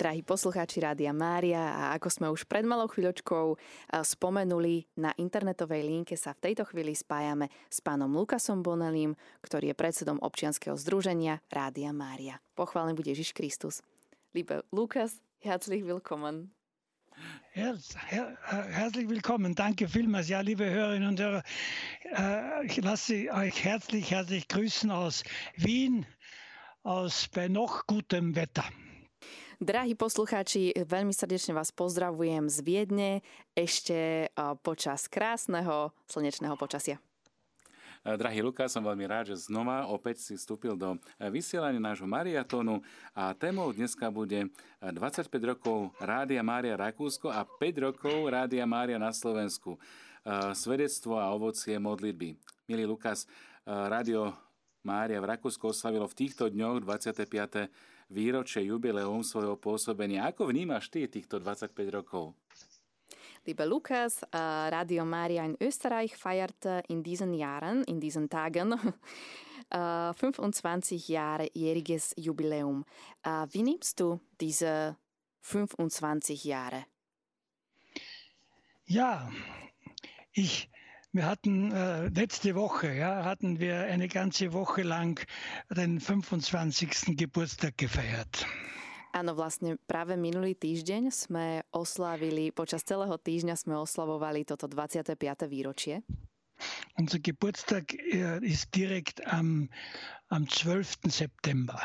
Drahí poslucháči Rádia Mária a ako sme už pred malou chvíľočkou spomenuli, na internetovej linke sa v tejto chvíli spájame s pánom Lukasom Bonelím, ktorý je predsedom občianskeho združenia Rádia Mária. Pochválený bude Ježiš Kristus. Liebe Lukas, herzlich willkommen. Her her herzlich willkommen. Danke vielmals. Ja, liebe Hörerinnen und Hörer, äh, ich lasse euch herzlich, herzlich grüßen aus Wien, aus bei noch gutem Wetter. Drahí poslucháči, veľmi srdečne vás pozdravujem z Viedne ešte počas krásneho slnečného počasia. Drahý Lukáš, som veľmi rád, že znova opäť si vstúpil do vysielania nášho mariatónu a témou dneska bude 25 rokov Rádia Mária Rakúsko a 5 rokov Rádia Mária na Slovensku. Svedectvo a ovocie modlitby. Milý Lukas, Rádio Mária v Rakúsku oslavilo v týchto dňoch 25 výročie jubileum svojho pôsobenia. Ako vnímaš ty týchto 25 rokov? Liebe Lukas, Radio Maria in Österreich feierte in diesen Jahren, in diesen Tagen, 25-jähriges Jubiläum. Wie nimmst du diese 25 Jahre? Ja, ich wir hatten äh, letzte Woche, ja, hatten wir eine ganze Woche lang den 25. Geburtstag gefeiert. Áno, vlastne práve minulý týždeň sme oslávili, počas celého týždňa sme oslavovali toto 25. výročie. Unser Geburtstag äh, ist direkt am, am 12. September.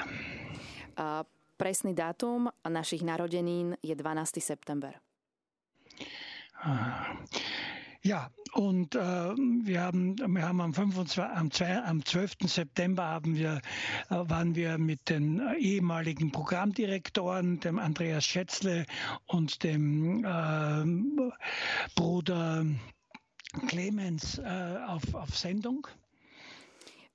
A presný dátum našich narodenín je 12. september. Aha. Ja, und äh, wir haben, wir haben am, 25, am, 2, am 12. September haben wir, äh, waren wir mit den ehemaligen Programmdirektoren, dem Andreas Schätzle und dem äh, Bruder Clemens äh, auf, auf Sendung.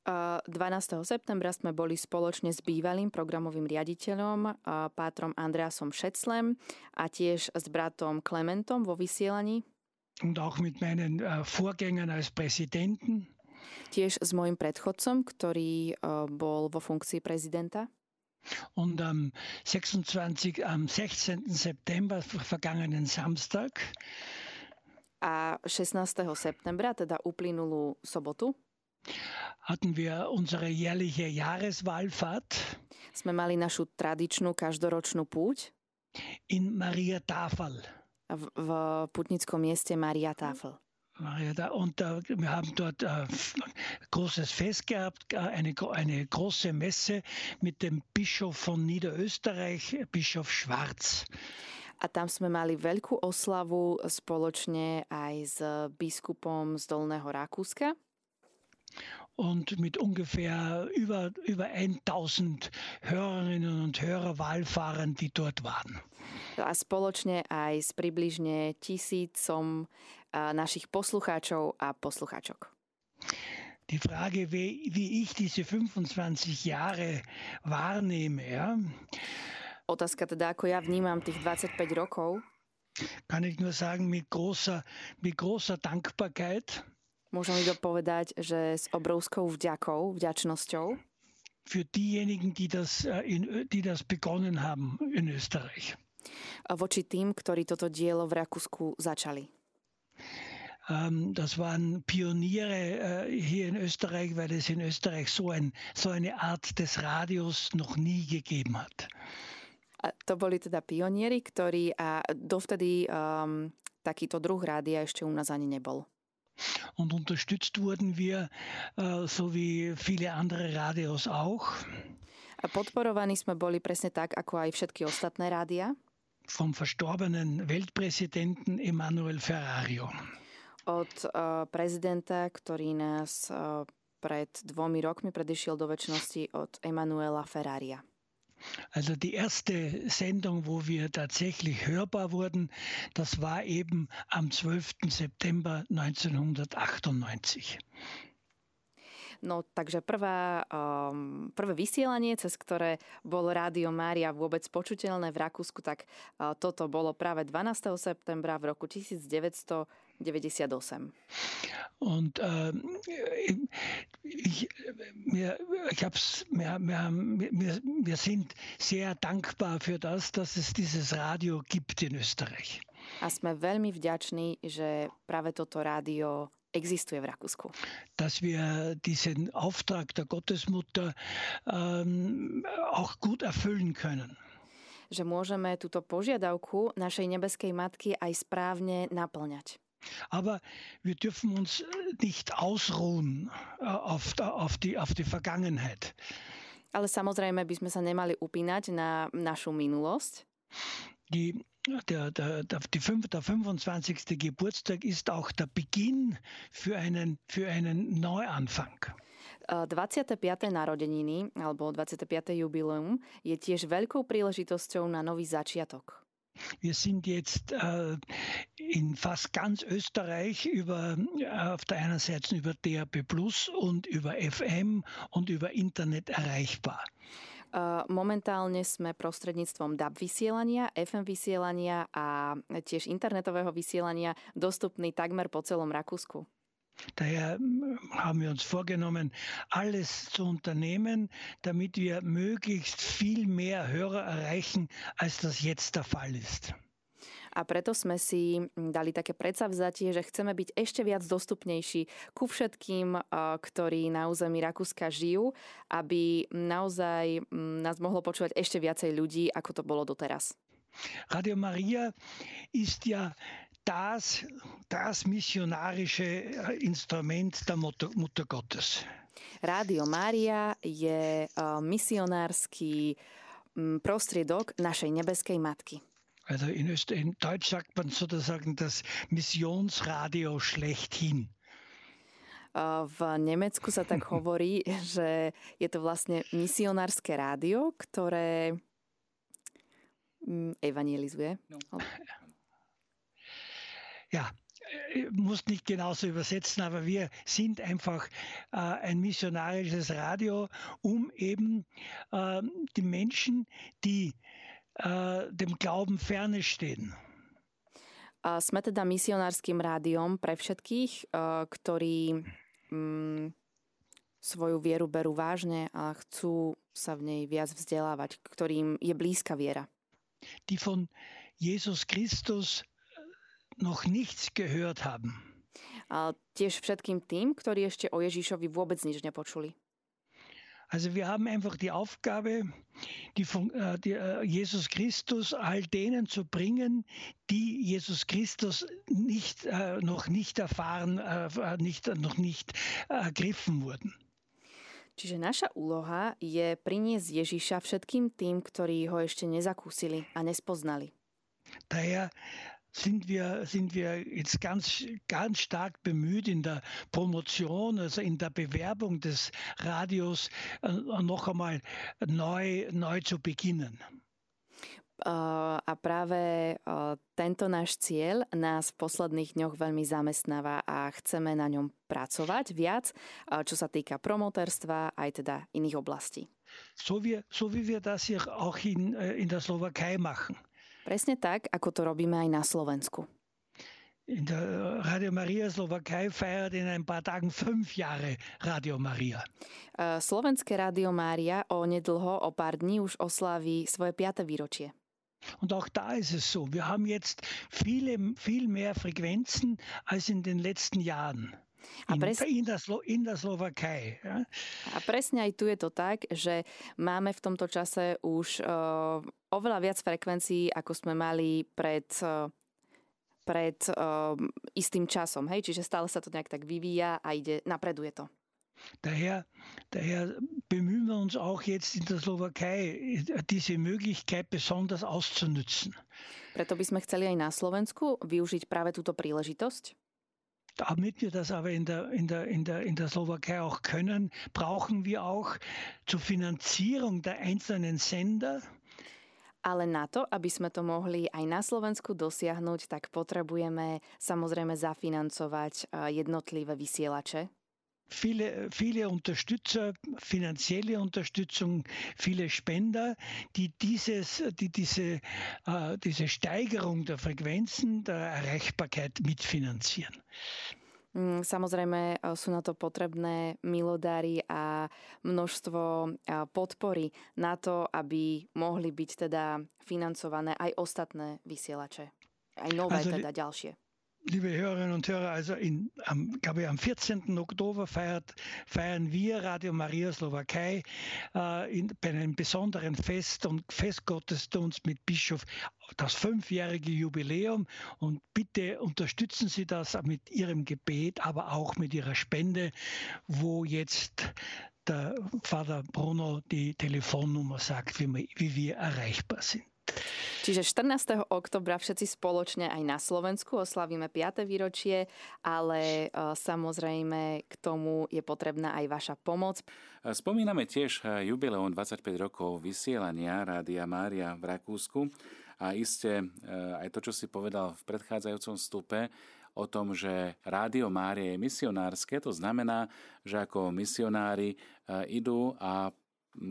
12. septembra sme boli spoločne s bývalým programovým riaditeľom Pátrom Andreasom Šeclem a tiež s bratom Klementom vo vysielaní und auch mit meinen äh, Vorgängern als Präsidenten. Tiež s mojim predchodcom, ktorý uh, bol vo funkcii prezidenta. Und am 26, am 16. September, vergangenen Samstag, a 16. septembra, teda uplynulú sobotu, hatten wir unsere jährliche Jahreswallfahrt. Sme mali našu tradičnú každoročnú púť. In Maria Tafel v, v putnickom mieste Maria Tafel. Maria da, und uh, wir haben dort uh, großes Fest gehabt, eine, eine große Messe mit dem Bischof von Niederösterreich, Bischof Schwarz. A tam sme mali veľkú oslavu spoločne aj s biskupom z Dolného Rakúska. und mit ungefähr über, über 1000 Hörerinnen und Hörer, Wahlfahrern, die dort waren. A spoločne aj s približne tisícom našich poslucháčov a poslucháčok. Die Frage, wie, ich diese 25 Jahre wahrnehme, ja? Otázka teda, ako ja vnímam tých 25 rokov. Kann ich nur sagen, mit großer, mit großer Dankbarkeit. Môžem iba povedať, že s obrovskou vďakou, vďačnosťou. Für diejenigen, die das, äh, die das begonnen haben in Österreich. Voči tým, ktorí toto dielo v Rakúsku začali. Ähm, das waren Pioniere äh, hier in Österreich, weil es in Österreich so, ein, so eine Art des Radios noch nie gegeben hat. A to boli teda pionieri, ktorí a dovtedy um, takýto druh rádia ešte u nás ani nebol. Und unterstützt wurden wir, äh, so wie viele andere Radios auch. A podporovaní sme boli presne tak, ako aj všetky ostatné rádia. Vom verstorbenen Weltpräsidenten Emanuel Ferrario. Od uh, prezidenta, ktorý nás uh, pred dvomi rokmi predišiel do väčšnosti od Emanuela Ferraria. Also die erste Sendung, wo wir tatsächlich hörbar wurden, das war eben am 12. September 1998. No takže prvá, um, prvé vysielanie, cez ktoré bol Rádio Mária vôbec počuteľné v Rakúsku, tak uh, toto bolo práve 12. septembra v roku 1998. 98. Und äh, ich, wir, ich hab's, wir, wir, haben, wir, wir sind sehr dankbar für das, dass es dieses Radio gibt in Österreich. A sme veľmi vďační, že práve toto rádio existuje v Rakúsku. Dass wir diesen Auftrag der Gottesmutter ähm, auch gut erfüllen können. Že môžeme túto požiadavku našej nebeskej matky aj správne naplňať. Aber wir dürfen uns nicht ausruhen auf, auf, die, auf die Vergangenheit. Ale samozrejme by sme sa nemali upínať na našu minulosť. Die, der, der, der, die, der 25. Geburtstag ist auch der Beginn für einen, für einen Neuanfang. 25. narodeniny alebo 25. jubileum je tiež veľkou príležitosťou na nový začiatok. Wir sind jetzt äh, in fast ganz Österreich über, äh, auf der einen Seite über DAB Plus und über FM und über Internet erreichbar. Uh, momentálne sme prostredníctvom DAB vysielania, FM vysielania a tiež internetového vysielania dostupní takmer po celom Rakúsku. Daher haben wir uns vorgenommen, alles zu unternehmen, damit wir möglichst viel mehr Hörer erreichen, als das jetzt der Fall ist. A preto sme si hm, dali také predsavzatie, že chceme byť ešte viac dostupnejší ku všetkým, ktorí na území Rakúska žijú, aby naozaj hm, nás mohlo počúvať ešte viacej ľudí, ako to bolo doteraz. Radio Maria ist ja das, das missionarische äh, Instrument der Mutter, Mutter Gottes. Rádio Mária je uh, misionársky um, prostriedok našej nebeskej matky. Also in, Öster in Deutsch sagt man sozusagen das Missionsradio schlechthin. V Nemecku sa tak hovorí, že je to vlastne misionárske rádio, ktoré mm, evangelizuje. Ja, äh, muss nicht genauso übersetzen, aber wir sind einfach äh, ein missionarisches Radio, um eben äh, die Menschen, die äh, dem Glauben ferne stehen. Sme teda misionárským rádiom pre všetkých, ktorí mm, svoju vieru berú vážne a chcú sa v nej viac vzdelávať, ktorým je blízka viera. Die von Jesus Christus noch nichts gehört haben. A tiež všetkým tým, ktorí ešte o Ježišovi vôbec nič nepočuli. Also wir haben einfach die Aufgabe, die, äh, die äh, Jesus Christus all denen zu bringen, die Jesus Christus nicht, äh, noch nicht erfahren, nicht, noch nicht ergriffen wurden. Čiže naša úloha je priniesť Ježiša všetkým tým, ktorí ho ešte nezakúsili a nespoznali. Daher sind wir, sind wir jetzt ganz, ganz stark bemüht in der Promotion, also in der Bewerbung des Radios äh, noch einmal neu, neu zu beginnen. Uh, a práve uh, tento náš cieľ nás v posledných dňoch veľmi zamestnáva a chceme na ňom pracovať viac, čo sa týka promotérstva aj teda iných oblastí. So wie, so wie wir das hier auch in, äh, in der Slowakei machen. Presne tak, ako to robíme aj na Slovensku. In der Radio Maria Slowakei feiert in ein paar Tagen fünf Jahre Radio Maria. Slovenské Radio Mária o nedlho, o pár dní už oslaví svoje piate výročie. Und auch da ist es so, wir haben jetzt viele, viel mehr Frequenzen als in den letzten Jahren. A pres... in, der Slo- in. Ja? A presne aj tu je to tak, že máme v tomto čase už uh, oveľa viac frekvencií, ako sme mali pred uh, pred uh, istým časom. Hej? Čiže stále sa to nejak tak vyvíja a ide, napreduje to. Daher, daher bemühen wir uns auch jetzt in der Slowakei, diese Möglichkeit besonders auszunützen. Preto by sme chceli aj na Slovensku využiť práve túto príležitosť. Damit wir das aber in der, in, der, in, der, in der Slowakei auch können, brauchen wir auch zur Finanzierung der einzelnen Sender ale na to, aby sme to mohli aj na Slovensku dosiahnuť, tak potrebujeme samozrejme zafinancovať jednotlivé vysielače. Viele, viele Unterstützer, finanzielle Unterstützung, viele Spender, die, dieses, die diese, äh, diese Steigerung der Frequenzen, der Erreichbarkeit mitfinanzieren. Mm, samozrejme sú na to potrebné milodári a množstvo podpory na to, aby mohli byť teda financované aj ostatné vysielače. Aj nové also, teda ďalšie. Liebe Hörerinnen und Hörer, also in, am, glaube ich, am 14. Oktober feiert, feiern wir Radio Maria Slowakei äh, in, bei einem besonderen Fest und Festgottesdienst mit Bischof das fünfjährige Jubiläum und bitte unterstützen Sie das mit Ihrem Gebet, aber auch mit Ihrer Spende, wo jetzt der Vater Bruno die Telefonnummer sagt, wie, wir, wie wir erreichbar sind. Čiže 14. oktobra všetci spoločne aj na Slovensku oslavíme 5. výročie, ale e, samozrejme k tomu je potrebná aj vaša pomoc. Spomíname tiež e, jubileum 25 rokov vysielania Rádia Mária v Rakúsku a iste e, aj to, čo si povedal v predchádzajúcom stupe, o tom, že Rádio Mária je misionárske, to znamená, že ako misionári idú a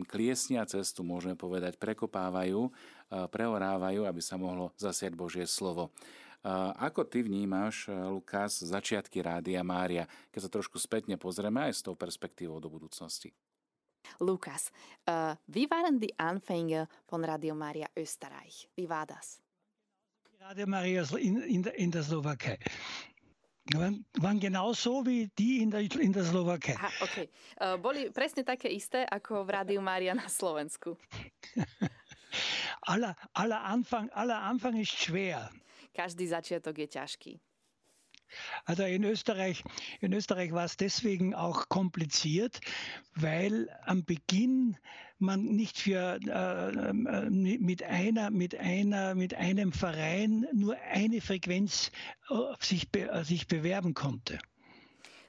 kliesnia cestu, môžeme povedať, prekopávajú prehorávajú, aby sa mohlo zasiať Božie slovo. Ako ty vnímaš, Lukas, začiatky Rádia Mária, keď sa trošku spätne pozrieme aj s tou perspektívou do budúcnosti? Lukas, uh, wie waren die Anfänge von Radio Maria Österreich? Wie war das? Radio Maria in, in, der, in der Slowakei waren, waren genauso wie die in der, in der Slowakei. Aha, okay. Uh, boli presne také isté ako v Rádiu Mária na Slovensku. aller, aller, Anfang, aller Anfang ist schwer. Každý začiatok je ťažký. Also in Österreich, in Österreich war es deswegen auch kompliziert, weil am Beginn man nicht für äh, mit einer mit einer mit einem Verein nur eine Frequenz äh, sich, be, äh, sich bewerben konnte.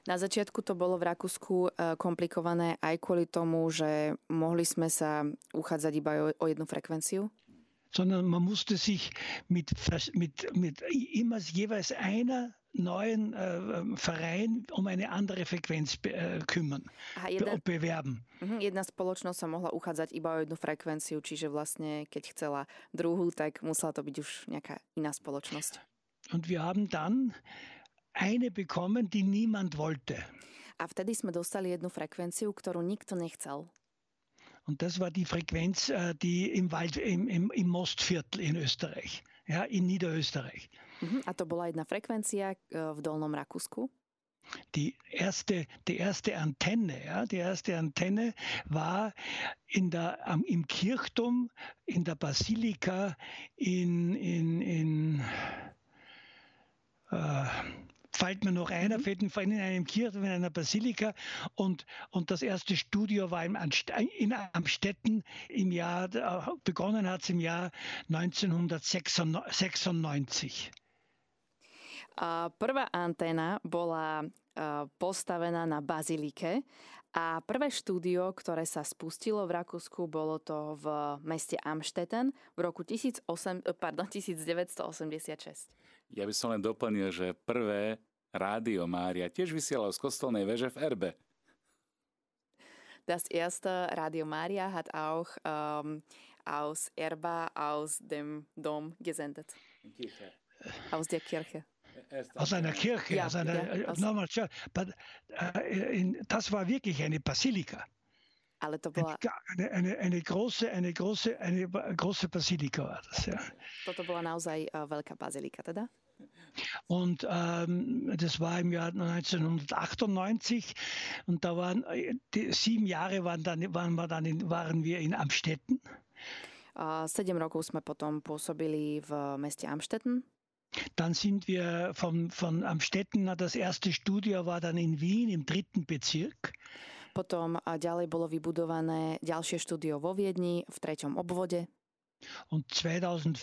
Na začiatku to bolo v Rakúsku e, komplikované aj kvôli tomu, že mohli sme sa uchádzať iba o jednu frekvenciu? sondern man musste sich mit, mit, mit immer jeweils einer neuen äh, Verein um eine andere Frequenz be, äh, kümmern Aha, jedna, be, bewerben. Mhm, jedna spoločnosť sa mohla uchádzať iba o jednu frekvenciu, čiže vlastne keď chcela druhú, tak musela to byť už nejaká iná spoločnosť. Und wir haben dann eine bekommen, die niemand wollte. A vtedy sme dostali jednu frekvenciu, ktorú nikto nechcel. Und das war die Frequenz, äh, die im Wald, im, im, im Mostviertel in Österreich, ja, in Niederösterreich. Mhm. A to bola jedna frekvencia äh, v Dolnom Rakúsku? Die erste, die erste Antenne, ja, die erste Antenne war in der, im Kirchturm, in der Basilika, in, in, in äh, fällt mir noch einer, mhm. fällt in einem Kirchturm, in einer Basilika und, und das erste Studio war in, in Amstetten im Jahr, begonnen hat es im Jahr 1996. Prvá anténa bola postavená na bazilike a prvé štúdio, ktoré sa spustilo v Rakúsku, bolo to v meste Amstetten v roku 18, pardon, 1986. Ja by som len doplnil, že prvé rádio Mária tiež vysielalo z kostolnej veže v Erbe. Das erste Radio Maria hat auch um, aus Erba, aus dem Dom gesendet. Aus der Kirche. Aus einer Kirche, ja, aus einer ja, aus normal Church. But, uh, das war wirklich eine Basilika. Ale to bola... Eine, eine, eine, große, eine, große, eine große Basilika war das, ja. Toto bola naozaj uh, veľká bazilika teda? Und ähm, das war im Jahr 1998 und da waren die, sieben Jahre waren, dann, waren, wir dann in, waren wir in Amstetten. Uh, sedem rokov sme potom pôsobili v meste Amstetten. Dann sind wir von, von Amstetten, das erste Studio war dann in Wien im dritten Bezirk. Potom ďalej bolo vybudované ďalšie štúdio vo Viedni v treťom obvode. Und 2005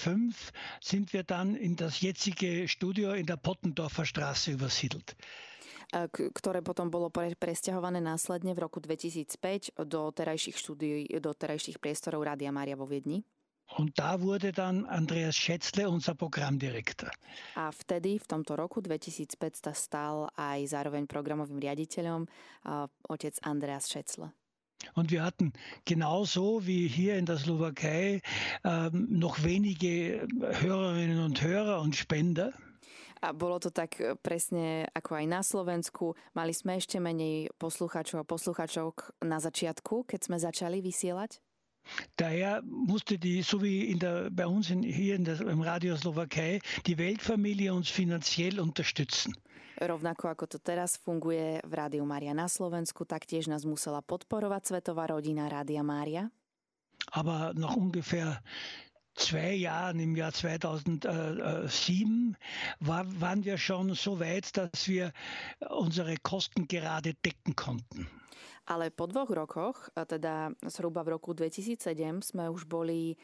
sind wir dann in das jetzige Studio in der Pottendorfer Straße übersiedelt ktoré potom bolo presťahované následne v roku 2005 do terajších štúdií, do terajších priestorov Rádia Mária vo Viedni. Und da wurde dann Andreas Schätzle unser Programmdirektor. A vtedy, v tomto roku 2005, sa stal aj zároveň programovým riaditeľom uh, otec Andreas Schätzle. Und wir hatten genauso wie hier in der Slowakei ähm, noch wenige Hörerinnen und Hörer und Spender. A bolo to tak e, presne ako aj na Slovensku. Mali sme ešte menej poslucháčov a poslucháčov na začiatku, keď sme začali vysielať? Daher musste die, so wie in der, bei uns in, hier in der, im Radio Slowakei, die Weltfamilie uns finanziell unterstützen. Rovnako ako to teraz funguje v Rádiu Mária na Slovensku, taktiež nás musela podporovať Svetová rodina Rádia Mária. Aber nach ungefähr zwei Jahren, im Jahr 2007, war, waren wir schon so weit, dass wir unsere Kosten gerade decken konnten. Ale po dvoch rokoch, teda zhruba v roku 2007, sme už boli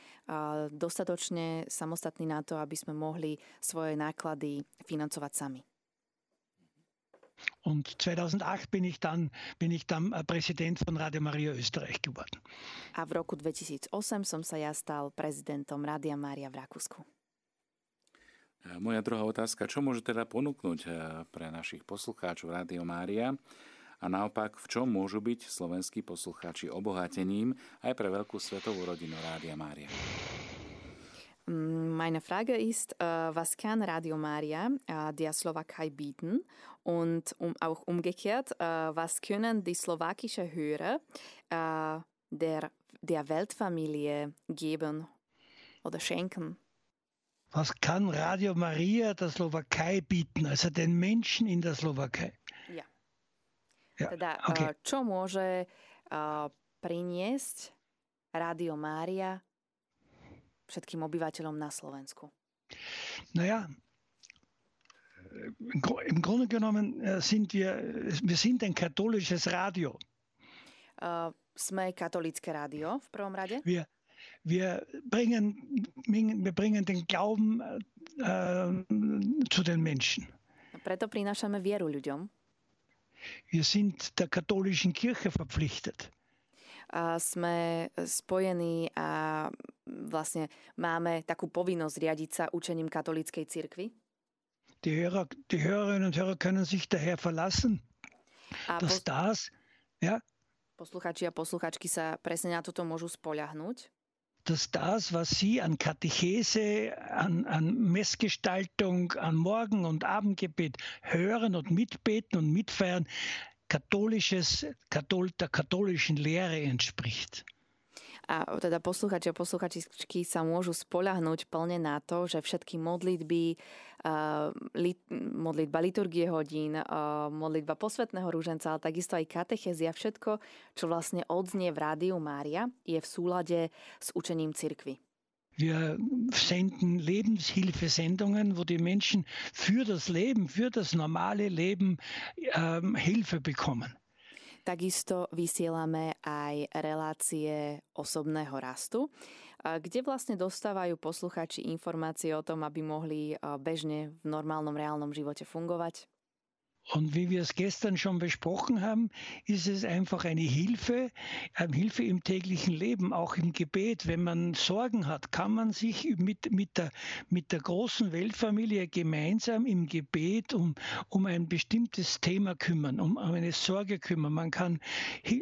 dostatočne samostatní na to, aby sme mohli svoje náklady financovať sami. Und 2008 bin ich dann, bin ich dann Präsident von Radio Maria Österreich geworden. A v roku 2008 som sa ja stal prezidentom Rádia Mária v Rakúsku. Moja druhá otázka, čo môže teda ponúknuť pre našich poslucháčov Rádio Mária? a naopak, v čom môžu byť slovenskí poslucháči obohatením aj pre veľkú svetovú rodinu Rádia Mária? Mm, meine Frage ist, äh, was kann Radio Maria äh, der Slowakei bieten und auch umgekehrt, äh, was können die slowakische Hörer der, der Weltfamilie geben oder schenken? Was kann Radio Maria der Slowakei bieten, also den Menschen in der Slowakei? Ja, teda, okay. čo môže priniesť Rádio Mária všetkým obyvateľom na Slovensku? Naja, im Grunde genommen äh, sind wir, wir sind ein katholisches Radio. Uh, sme katolické rádio v prvom rade. Wir, wir, bringen, wir bringen den Glauben uh, zu den Menschen. Preto prinášame vieru ľuďom. Wir sind der katholischen Kirche verpflichtet. Sme spojení a vlastne máme takú povinnosť riadiť sa učením katolíckej cirkvi. Die, Hörer, die Hörerinnen und Hörer können sich daher verlassen, a dass pos- das, ja, posluchači a posluchačky sa presne na toto môžu spoľahnúť. Dass das, was Sie an Katechese, an, an Messgestaltung, an Morgen- und Abendgebet hören und mitbeten und mitfeiern, katholisches, Kathol, der katholischen Lehre entspricht. A teda posluchači a posluchačičky sa môžu spolahnúť plne na to, že všetky modlitby, uh, lit, modlitba liturgie hodín, modlitba posvetného rúženca, ale takisto aj katechezia, všetko, čo vlastne odznie v Rádiu Mária, je v súlade s učením cirkvy. Wir senden Lebenshilfesendungen, wo die Menschen für das Leben, für das normale Leben ähm, Hilfe bekommen. Takisto vysielame aj relácie osobného rastu, kde vlastne dostávajú posluchači informácie o tom, aby mohli bežne v normálnom reálnom živote fungovať. Und wie wir es gestern schon besprochen haben, ist es einfach eine Hilfe, eine Hilfe im täglichen Leben, auch im Gebet. Wenn man Sorgen hat, kann man sich mit, mit, der, mit der großen Weltfamilie gemeinsam im Gebet um, um ein bestimmtes Thema kümmern, um, um eine Sorge kümmern. Man kann,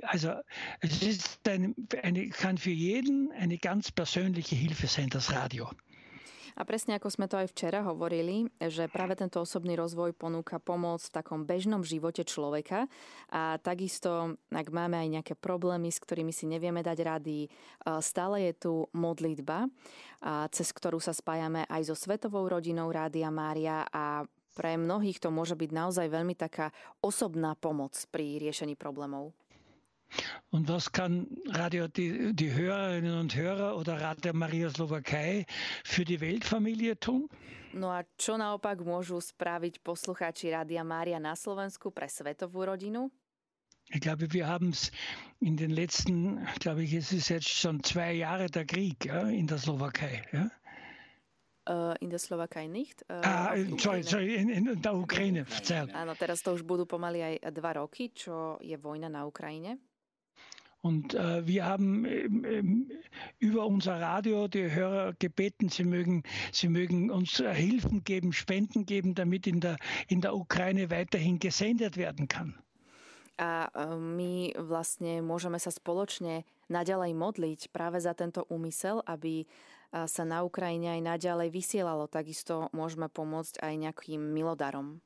also es ist eine, eine, kann für jeden eine ganz persönliche Hilfe sein, das Radio. A presne ako sme to aj včera hovorili, že práve tento osobný rozvoj ponúka pomoc v takom bežnom živote človeka a takisto, ak máme aj nejaké problémy, s ktorými si nevieme dať rady, stále je tu modlitba, cez ktorú sa spájame aj so Svetovou rodinou Rádia Mária a pre mnohých to môže byť naozaj veľmi taká osobná pomoc pri riešení problémov. Und was kann Radio die, die Hörerinnen und Hörer oder Radio Maria Slowakei für die Weltfamilie tun? No a čo naopak môžu spraviť poslucháči Rádia Mária na Slovensku pre svetovú rodinu? Ich glaube, wir haben es in den letzten, glaube ich, es ist jetzt schon zwei Jahre der Krieg ja, in der Slowakei. Ja? Uh, in der Slowakei nicht. Uh, ah, sorry, sorry, in, in der Ukraine, Áno, teraz to už budú pomaly aj dva roky, čo je vojna na Ukrajine. Und äh, wir haben ähm, über unser Radio die Hörer gebeten, sie mögen, sie mögen uns äh, Hilfen geben, Spenden geben, damit in der, in der Ukraine weiterhin gesendet werden kann. A e, my vlastne môžeme sa spoločne naďalej modliť práve za tento úmysel, aby sa na Ukrajine aj naďalej vysielalo. Takisto môžeme pomôcť aj nejakým milodarom.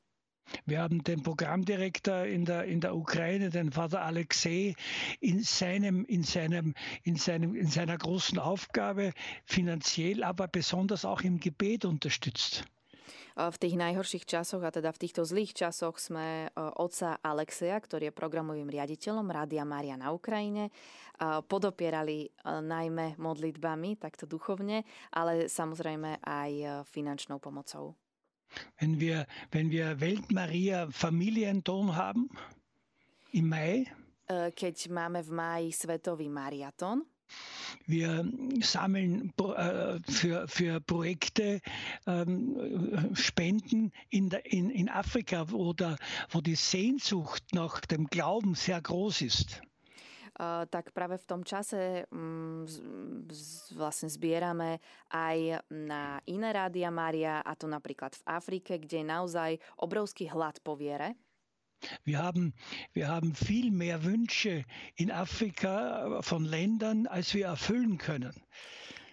Wir haben den Programmdirektor in der, in der Ukraine, den Vater Alexei, in, seinem, in, seinem, in, seinem, in seiner großen Aufgabe finanziell, aber besonders auch im Gebet unterstützt. V tých najhorších časoch, a teda v týchto zlých časoch sme otca Alexeja, ktorý je programovým riaditeľom Rádia Mária na Ukrajine, podopierali najmä modlitbami, takto duchovne, ale samozrejme aj finančnou pomocou. Wenn wir, wenn wir Weltmaria Familienton haben im Mai, äh, keď máme v máji Svetový Mariaton, wir sammeln äh, für, für Projekte ähm, Spenden in, der, in, in Afrika, wo, der, wo die Sehnsucht nach dem Glauben sehr groß ist. Tak práve v tom čase mm, vlastne zbierame aj na iné rádia Mária, a to napríklad v Afrike, kde je naozaj obrovský hlad po viere. Wir haben, wir haben viel mehr Wünsche in Afrika von Ländern, als wir erfüllen können.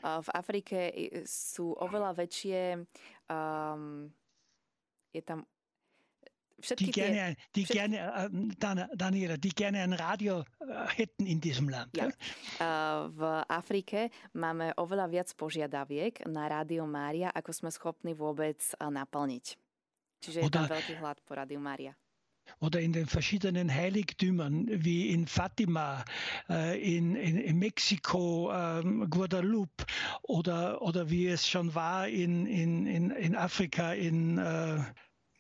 V Afrike sú oveľa väčšie um, je tam die gerne, die gerne äh, Daniela, die gerne ein Radio äh, hätten in diesem Land. Ja. Uh, v Afrike máme oveľa viac požiadaviek na Rádio Mária, ako sme schopní vôbec naplniť. Čiže je tam veľký hlad po Rádiu Mária oder in den verschiedenen Heiligtümern wie in Fatima, äh, in, in, in, Mexiko, ähm, Guadalupe oder, oder wie es schon war in, in, in Afrika, in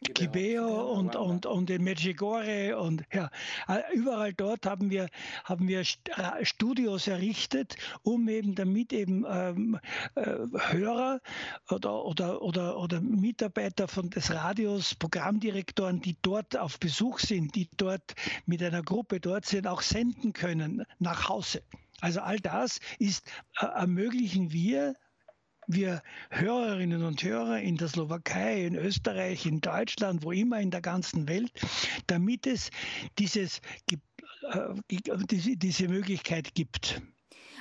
äh, Kibeo und, und, und in Medjugorje und ja, äh, überall dort haben wir, haben wir äh, Studios errichtet, um eben damit eben ähm, äh, Hörer oder, oder, oder, oder Mitarbeiter von des Radios, Programmdirektoren, die dort auf Besuch sind, die dort mit einer Gruppe dort sind, auch senden können nach Hause. Also all das ist, äh, ermöglichen wir wir Hörerinnen und Hörer in der Slowakei, in Österreich, in Deutschland, wo immer in der ganzen Welt, damit es dieses, äh, diese, diese Möglichkeit gibt.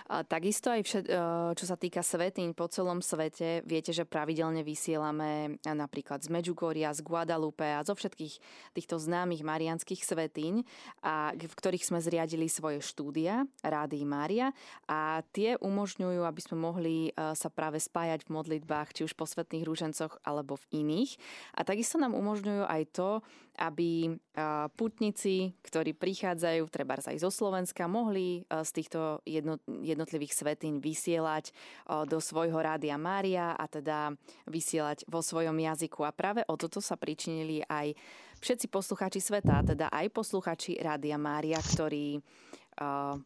Takisto aj všet, e, čo sa týka svetín po celom svete, viete, že pravidelne vysielame napríklad z Medjugorja, z Guadalupe a zo všetkých týchto známych marianských svetín, a, v ktorých sme zriadili svoje štúdia, Rády Mária a tie umožňujú, aby sme mohli e, sa práve spájať v modlitbách, či už po svetných rúžencoch alebo v iných. A takisto nám umožňujú aj to, aby putníci, ktorí prichádzajú, treba aj zo Slovenska, mohli z týchto jednotlivých svetín vysielať do svojho rádia Mária a teda vysielať vo svojom jazyku. A práve o toto sa pričinili aj všetci posluchači sveta, teda aj posluchači Rádia Mária, ktorí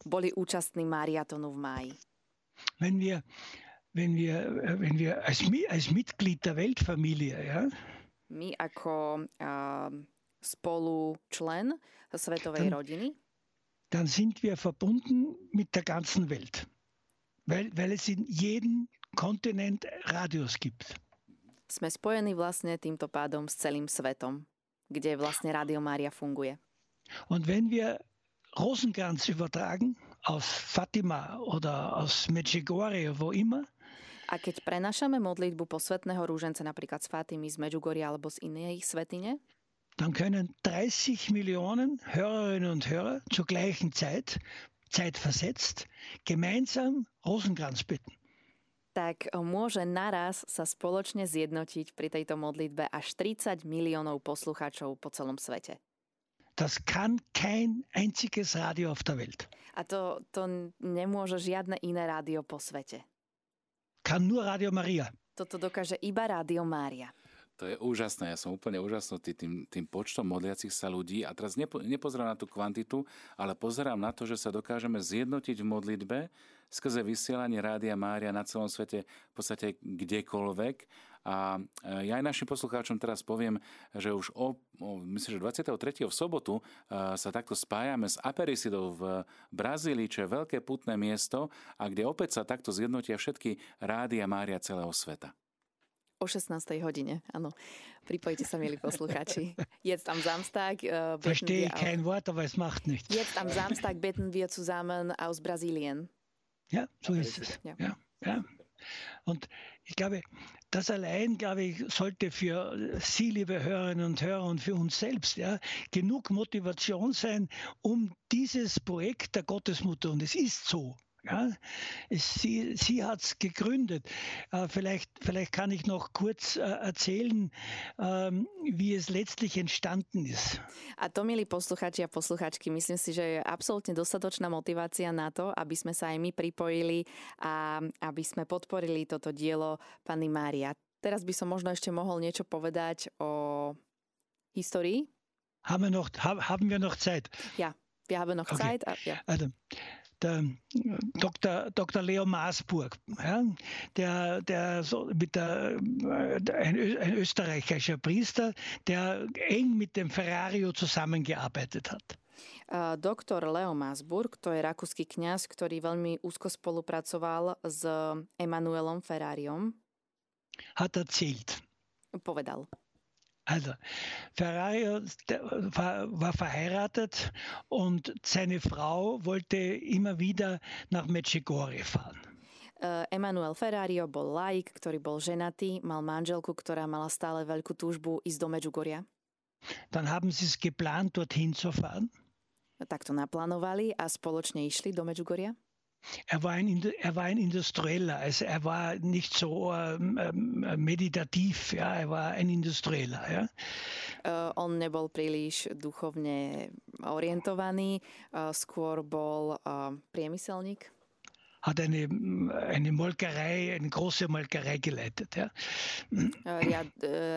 boli účastní Mariatonu v máji. Wenn wir, wenn wir, wenn wir als, als Mitglied der Weltfamilie, ja, my ako uh, Spolučlen svetovej dann, rodiny? Dann sind wir verbunden mit der ganzen Welt, weil, weil es in jedem Kontinent Radios gibt. Sme spojení vlastne týmto pádom s celým svetom, kde vlastne Rádio Mária funguje. Und wenn wir Rosenkranz übertragen aus Fatima oder aus Medjugorje, wo immer, a keď prenašame modlitbu posvetného rúžence napríklad z Fatimy, z Medjugorja alebo z inej svetine, dann können 30 Millionen Hörerinnen und Hörer zur gleichen Zeit, zeitversetzt, gemeinsam Rosenkranz bitten. tak môže naraz sa spoločne zjednotiť pri tejto modlitbe až 30 miliónov poslucháčov po celom svete. Das kann kein einziges Radio auf der Welt. A to, to nemôže žiadne iné rádio po svete. Kann nur Radio Maria. Toto dokáže iba Rádio Mária. To je úžasné, ja som úplne úžasnutý tým, tým počtom modliacich sa ľudí a teraz nepo, nepozerám na tú kvantitu, ale pozerám na to, že sa dokážeme zjednotiť v modlitbe skrze vysielanie Rádia Mária na celom svete, v podstate kdekoľvek A ja aj našim poslucháčom teraz poviem, že už o, o myslím, že 23. v sobotu sa takto spájame s Aperisidou v Brazílii, čo je veľké putné miesto a kde opäť sa takto zjednotia všetky rády a mária celého sveta. O 16. hodine, áno. Pripojte sa, milí poslucháči. Jetzt am Samstag äh, Verstehe ich kein Wort, aber es macht nichts. Jetzt am Samstag beten wir zusammen aus Brasilien. Ja, so ist es. Ja. ja, ja. Und ich glaube, das allein, glaube ich, sollte für Sie, liebe Hörerinnen und Hörer, und für uns selbst ja, genug Motivation sein, um dieses Projekt der Gottesmutter, und es ist so, ja, sie sie hat es gegründet. Äh, vielleicht, vielleicht kann ich noch kurz äh, erzählen, ähm, wie es letztlich entstanden ist. A to, milí posluchači a posluchačky, myslím si, že je absolútne dostatočná motivácia na to, aby sme sa aj my pripojili a aby sme podporili toto dielo Panny Mária. Teraz by som možno ešte mohol niečo povedať o histórii. Haben wir noch, haben wir noch Zeit? Ja, wir haben noch okay. Zeit. Ja. Also, der Dr. Dr. Leo Maasburg, ja, der, der so mit der, ein, ein österreichischer Priester, der eng mit dem Ferrario zusammengearbeitet hat. Doktor Leo Masburg, to je rakúsky kňaz, ktorý veľmi úzko spolupracoval s Emanuelom Ferrariom. Hat erzählt. Povedal. Also, Ferrari war, verheiratet und seine Frau wollte immer wieder nach Medjugorje fahren. Uh, Emanuel Ferrario bol laik, ktorý bol ženatý, mal manželku, ktorá mala stále veľkú túžbu ísť do Medjugorja. Dann haben sie es geplant, dorthin zu fahren. Tak to naplánovali a spoločne išli do Medjugorja. Er war, ein, er war ein Industrieller, also er war nicht so ähm, ähm, meditativ, ja, er war ein Industrieller. Ja. Uh, on nebol príliš duchovne orientovaný, uh, skôr bol uh, priemyselník. Hat eine, eine Molkerei, eine große Molkerei geleitet. Ja. Riad,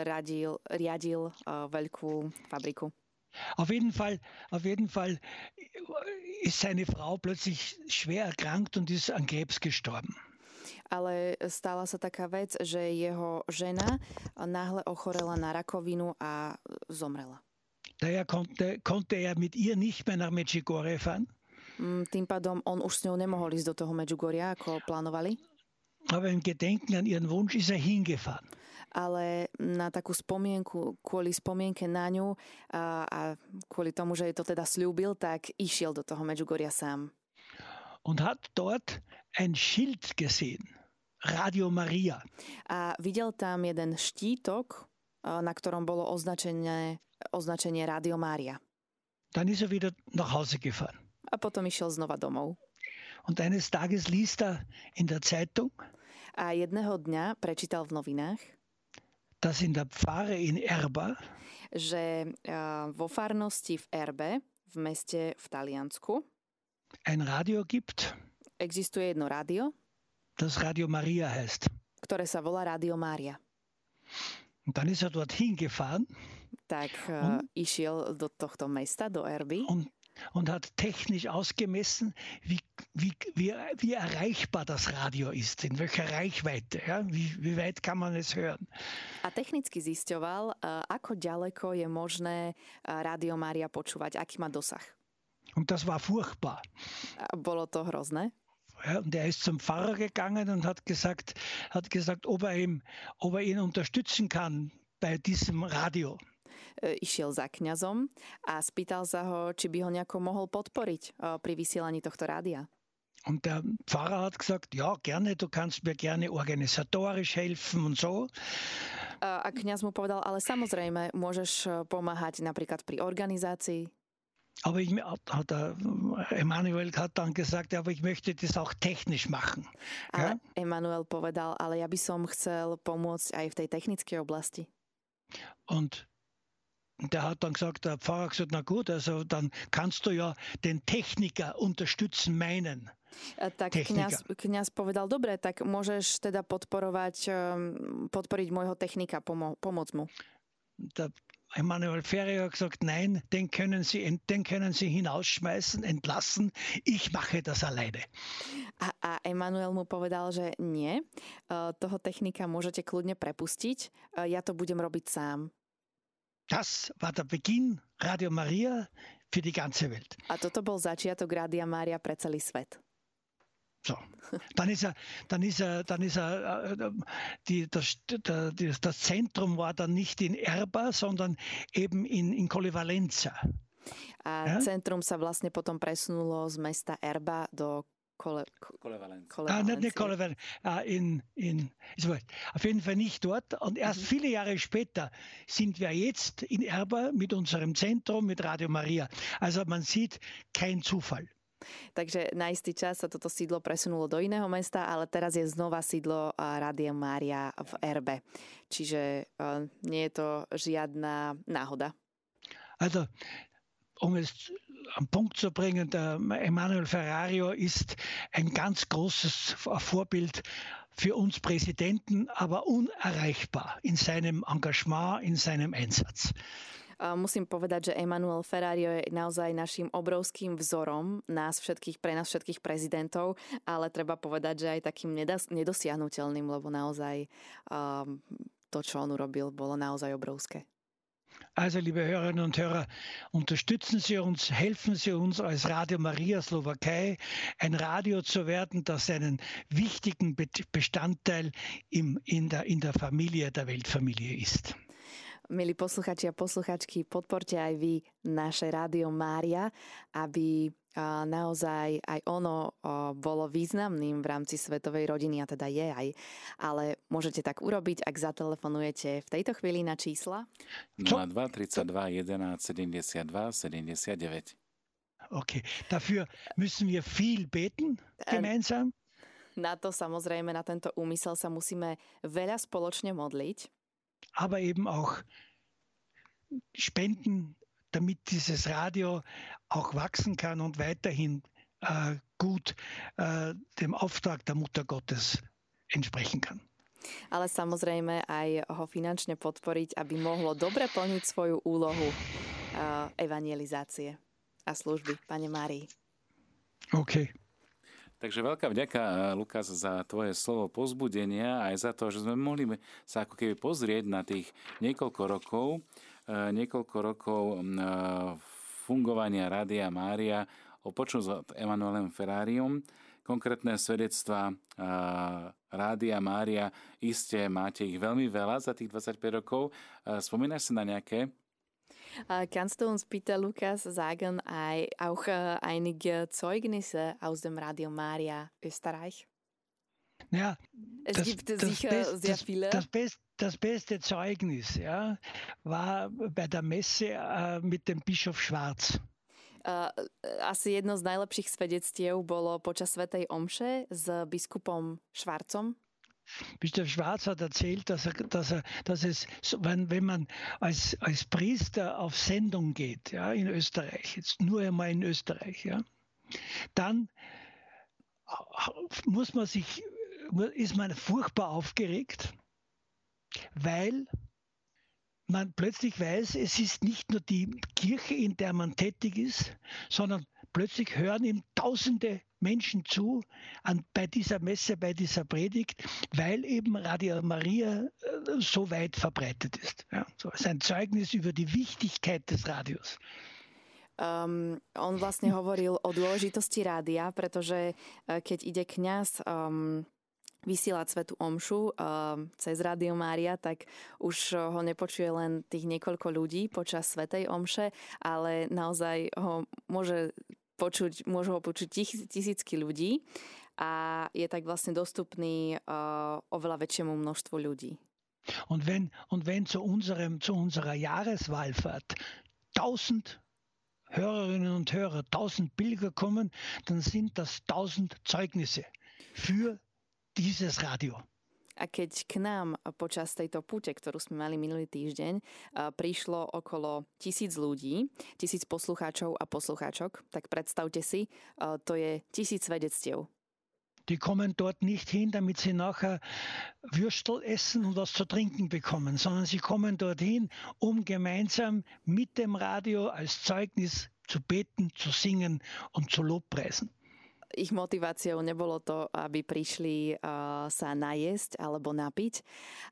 radil, riadil veľkú fabriku. Auf jeden Fall, auf jeden Fall ist seine Frau plötzlich schwer erkrankt und ist an Krebs gestorben. Ale stala sa taká vec, že jeho žena náhle ochorela na rakovinu a zomrela. Daher konnte, konnte er mit ihr nicht mehr nach Medjugorje fahren. Mm, tým pádom on už s ňou nemohol ísť do toho Medjugorja, ako plánovali. Aber im Gedenken an ihren Wunsch ist er hingefahren ale na takú spomienku, kvôli spomienke na ňu a, a kvôli tomu, že jej to teda slúbil, tak išiel do toho Medjugorja sám. Und hat dort ein Schild gesehen. Radio Maria. A videl tam jeden štítok, na ktorom bolo označenie, označenie Radio Maria. Dann ist er wieder nach Hause gefahren. A potom išiel znova domov. Und eines Tages liest er in der Zeitung. A jedného dňa prečítal v novinách dass in der Pfarre in Erba že uh, vo farnosti v Erbe, v meste v Taliansku, ein Radio gibt, existuje jedno rádio, das Radio Maria heißt. ktoré sa volá Radio Maria. Und dann ist er dorthin gefahren. Tak uh, und, išiel do tohto mesta, do Erby. Und und hat technisch ausgemessen, wie, wie, wie, wie erreichbar das Radio ist, in welcher Reichweite, ja? wie, wie weit kann man es hören. A technicky zisťoval, eh, ako ďaleko je možné eh, Rádio Mária počúvať, aký má dosah. Und das war furchtbar. Bolo to hrozné? Ja, und er ist zum Pfarrer gegangen und hat gesagt, hat gesagt ob, er ihm, ob er ihn unterstützen kann bei diesem Radio. E, išiel za kňazom a spýtal sa ho, či by ho nejako mohol podporiť e, pri vysielaní tohto rádia. Und der Pfarrer hat gesagt, ja, gerne, du kannst mir gerne organisatorisch helfen und so. E, a kňaz mu povedal, ale samozrejme, môžeš pomáhať napríklad pri organizácii. Aber ich, hat der Emanuel hat dann gesagt, aber ich möchte das auch technisch machen. Ale ja? Emanuel povedal, ale ja by som chcel pomôcť aj v tej technickej oblasti. Und der hat dann gesagt, der Pfarrer hat gesagt, na gut, also dann kannst du ja den Techniker unterstützen, meinen. Tak kňaz, kňaz povedal, dobre, tak môžeš teda podporovať, podporiť môjho technika, pomo- pomôcť mu. Der Emanuel Ferrier hat gesagt, nein, den können Sie, den können Sie hinausschmeißen, entlassen, ich mache das alleine. A, a Emanuel mu povedal, že nie, toho technika môžete kľudne prepustiť, ja to budem robiť sám. Das war der Beginn Radio Maria für die ganze Welt. A toto bol začiatok Rádia Mária pre celý svet. So. Dann ist er, dann ist er, dann ist er, äh, die, das, das Zentrum war dann nicht in Erba, sondern eben in, in Colivalenza. A ja? centrum sa vlastne potom presunulo z mesta Erba do Kole, Ah, nicht, nicht Kolevalenz, ah, in, in, auf jeden Fall nicht dort. Und erst mhm. viele Jahre später sind wir jetzt in Erba mit unserem Zentrum, mit Radio Maria. Also man sieht, kein Zufall. Takže na istý čas sa toto sídlo presunulo do iného mesta, ale teraz je znova sídlo Rádia Mária v Erbe. Čiže nie je to žiadna náhoda. Also, um es am Punkt zu bringen, der Emanuel Ferrario ist ein ganz großes Vorbild für uns Präsidenten, aber unerreichbar in seinem Engagement, in seinem Einsatz. Musím povedať, že Emanuel Ferrario je naozaj našim obrovským vzorom nás všetkých, pre nás všetkých prezidentov, ale treba povedať, že aj takým nedosiahnutelným, lebo naozaj um, to, čo on urobil, bolo naozaj obrovské. Also, liebe Hörerinnen und Hörer, unterstützen Sie uns, helfen Sie uns als Radio Maria Slowakei, ein Radio zu werden, das einen wichtigen Bestandteil im, in, der, in der Familie, der Weltfamilie ist. Milí posluchači a posluchačky, podporte aj vy naše Rádio Mária, aby naozaj aj ono bolo významným v rámci svetovej rodiny a teda je aj. Ale môžete tak urobiť, ak zatelefonujete v tejto chvíli na čísla 02 32 11 72 79. Okay, dafür müssen wir viel beten gemeinsam. Na to samozrejme, na tento úmysel sa musíme veľa spoločne modliť aber eben auch Spenden, damit dieses Radio auch wachsen kann und weiterhin äh, gut äh, dem Auftrag der Mutter Gottes entsprechen kann. Ale samozrejme aj ho finančne podporiť, aby mohlo dobre plniť svoju úlohu uh, evangelizácie a služby Pane Márii. OK. Takže veľká vďaka, eh, Lukas, za tvoje slovo pozbudenia aj za to, že sme mohli sa ako keby pozrieť na tých niekoľko rokov, eh, niekoľko rokov mm, eh, fungovania Rádia Mária, opočnúť s Emanuelem Ferrarium, konkrétne svedectva Rádia Mária, iste máte ich veľmi veľa za tých 25 rokov. Spomínaš sa na nejaké? Kannst du uns bitte, Lukas, sagen, auch einige Zeugnisse aus dem Radio Maria Österreich? Ja, es das, gibt das sicher Best, sehr viele. Das, Best, das, beste Zeugnis ja, war bei der Messe äh, mit dem Bischof Schwarz. Asi jedno z najlepších svedectiev bolo počas Svetej Omše s biskupom Švarcom. Bischof Schwarz hat erzählt, dass, er, dass, er, dass es, wenn, wenn man als, als Priester auf Sendung geht, ja, in Österreich, jetzt nur einmal in Österreich, ja, dann muss man sich, ist man furchtbar aufgeregt, weil man plötzlich weiß, es ist nicht nur die Kirche, in der man tätig ist, sondern plötzlich hören ihm Tausende Menschen zu an, bei dieser Messe, bei dieser Predigt, weil eben Radio Maria äh, so weit verbreitet ist. Ja, so ist ein Zeugnis über die Wichtigkeit des Radios. Um, on vlastne hovoril o dôležitosti rádia, pretože uh, keď ide kňaz um, vysielať svetu omšu uh, cez Rádio Mária, tak už ho nepočuje len tých niekoľko ľudí počas svetej omše, ale naozaj ho môže počuť, môžu ho počuť tis, tisícky ľudí a je tak vlastne dostupný uh, oveľa väčšiemu množstvu ľudí. Und wenn, und wenn zu, unserem, zu unserer Jahreswallfahrt 1000 Hörerinnen und Hörer, 1000 Pilger kommen, dann sind das 1000 Zeugnisse für dieses Radio. A keď k nám počas tejto púte, ktorú sme mali minulý týždeň, prišlo okolo tisíc ľudí, tisíc poslucháčov a poslucháčok, tak predstavte si, to je tisíc svedectiev. Die kommen dort nicht hin, damit sie nachher Würstel essen und was zu trinken bekommen, sondern sie kommen dorthin, um gemeinsam mit dem Radio als Zeugnis zu beten, zu singen und zu Lobpreisen. Ich motiváciou nebolo to, aby prišli sa najesť alebo napiť,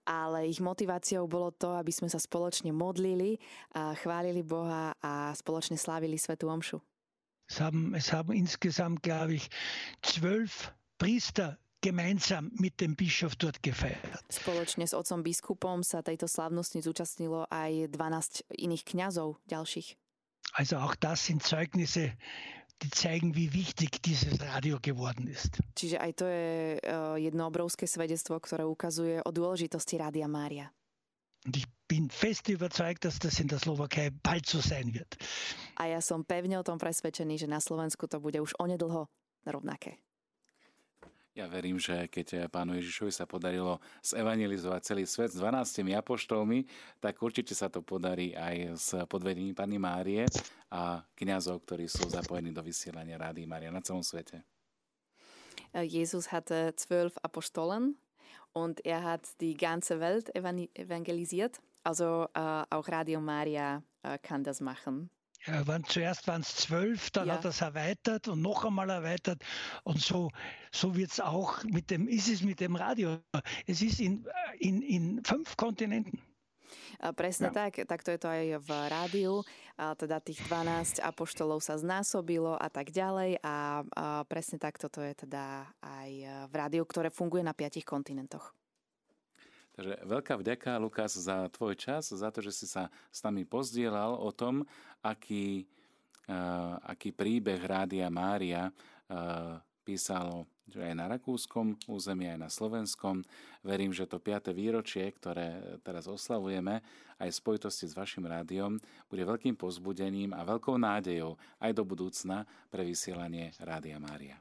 ale ich motiváciou bolo to, aby sme sa spoločne modlili, chválili Boha a spoločne slávili Svetu Omšu. Es haben, es haben insgesamt, glaube ich, zwölf Priester gemeinsam mit dem Bischof dort gefeiert. Spoločne s otcom biskupom sa tejto slávnosti zúčastnilo aj 12 iných kňazov ďalších. Also auch das sind Zeugnisse, die zeigen, wie wichtig dieses Radio geworden ist. Čiže aj to je uh, jedno obrovské svedectvo, ktoré ukazuje o dôležitosti Rádia Mária. Und ich bin fest überzeugt, dass das in der Slowakei bald so sein wird. A ja som pevne o tom presvedčený, že na Slovensku to bude už onedlho rovnaké. Ja verím, že keď pánu Ježišovi sa podarilo zevangelizovať celý svet s 12 apoštolmi, tak určite sa to podarí aj s podvedením Pani Márie a kňazov, ktorí sú zapojení do vysielania Rády Mária na celom svete. Jesus hatte zwölf Apostolen und er hat die ganze Welt evangelisiert. Also äh, auch Radio Maria kann das machen. Ja, waren, zuerst waren es zwölf, dann ja. hat er es erweitert und noch einmal erweitert. Und so, so wird es auch mit dem, ist es mit dem Radio. Es ist in, in, in fünf Kontinenten. Presne ja. tak, takto je to aj v rádiu, a teda tých 12 apoštolov sa znásobilo a tak ďalej a, a presne takto to je teda aj v rádiu, ktoré funguje na piatich kontinentoch. Takže veľká vďaka, Lukas, za tvoj čas, za to, že si sa s nami pozdielal o tom, aký, uh, aký príbeh Rádia Mária uh, písalo že aj na rakúskom území, aj na slovenskom. Verím, že to 5. výročie, ktoré teraz oslavujeme, aj v spojitosti s vašim rádiom, bude veľkým pozbudením a veľkou nádejou aj do budúcna pre vysielanie Rádia Mária.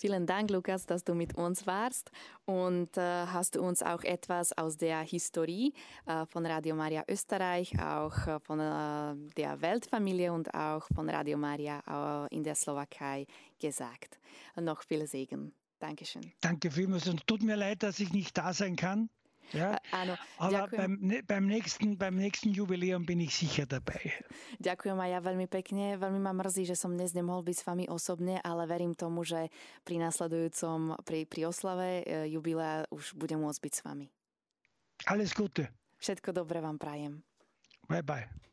Vielen Dank, Lukas, dass du mit uns warst und äh, hast uns auch etwas aus der Historie äh, von Radio Maria Österreich, auch äh, von äh, der Weltfamilie und auch von Radio Maria äh, in der Slowakei gesagt. Noch viel Segen. Dankeschön. Danke vielmals und tut mir leid, dass ich nicht da sein kann. Ja? Áno, Ale beim, beim, nächsten, beim nächsten Jubiläum bin ich sicher dabei. Ďakujem aj ja veľmi pekne. Veľmi ma mrzí, že som dnes nemohol byť s vami osobne, ale verím tomu, že pri následujúcom, pri, pri oslave e, jubilea už budem môcť byť s vami. Alles Gute. Všetko dobré vám prajem. Bye bye.